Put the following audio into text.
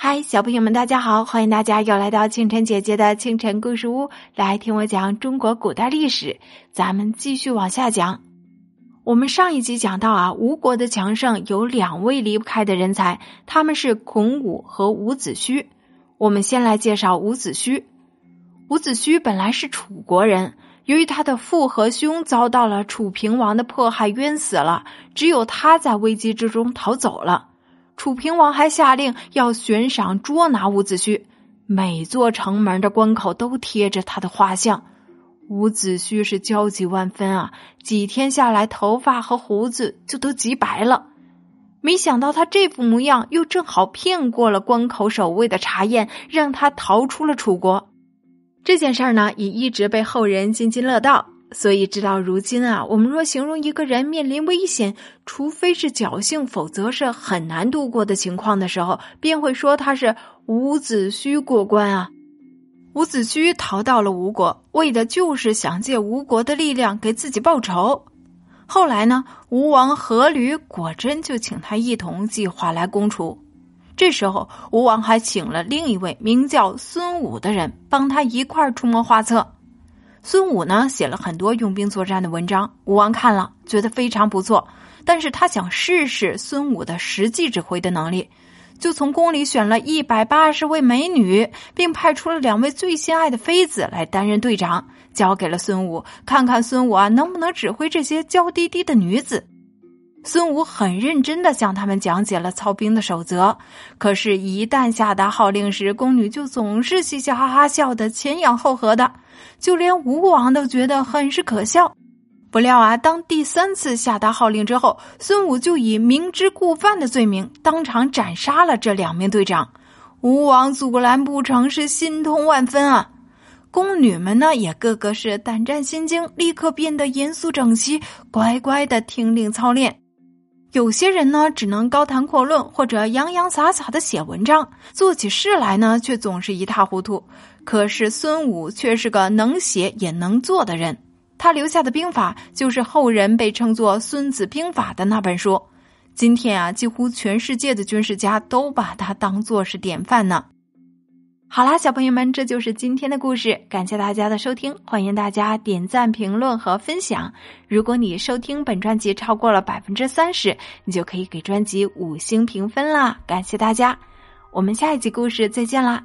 嗨，小朋友们，大家好！欢迎大家又来到清晨姐姐的清晨故事屋，来听我讲中国古代历史。咱们继续往下讲。我们上一集讲到啊，吴国的强盛有两位离不开的人才，他们是孔武和伍子胥。我们先来介绍伍子胥。伍子胥本来是楚国人，由于他的父和兄遭到了楚平王的迫害，冤死了，只有他在危机之中逃走了。楚平王还下令要悬赏捉拿伍子胥，每座城门的关口都贴着他的画像。伍子胥是焦急万分啊，几天下来，头发和胡子就都急白了。没想到他这副模样，又正好骗过了关口守卫的查验，让他逃出了楚国。这件事儿呢，也一直被后人津津乐道。所以，直到如今啊，我们若形容一个人面临危险，除非是侥幸，否则是很难度过的情况的时候，便会说他是伍子胥过关啊。伍子胥逃到了吴国，为的就是想借吴国的力量给自己报仇。后来呢，吴王阖闾果真就请他一同计划来攻楚。这时候，吴王还请了另一位名叫孙武的人，帮他一块儿出谋划策。孙武呢写了很多用兵作战的文章，吴王看了觉得非常不错，但是他想试试孙武的实际指挥的能力，就从宫里选了一百八十位美女，并派出了两位最心爱的妃子来担任队长，交给了孙武，看看孙武啊能不能指挥这些娇滴滴的女子。孙武很认真的向他们讲解了操兵的守则，可是，一旦下达号令时，宫女就总是嘻嘻哈哈笑得前仰后合的，就连吴王都觉得很是可笑。不料啊，当第三次下达号令之后，孙武就以明知故犯的罪名当场斩杀了这两名队长。吴王阻拦不成，是心痛万分啊！宫女们呢，也个个是胆战心惊，立刻变得严肃整齐，乖乖的听令操练。有些人呢，只能高谈阔论或者洋洋洒洒的写文章，做起事来呢，却总是一塌糊涂。可是孙武却是个能写也能做的人，他留下的兵法就是后人被称作《孙子兵法》的那本书。今天啊，几乎全世界的军事家都把他当做是典范呢。好啦，小朋友们，这就是今天的故事。感谢大家的收听，欢迎大家点赞、评论和分享。如果你收听本专辑超过了百分之三十，你就可以给专辑五星评分啦！感谢大家，我们下一集故事再见啦。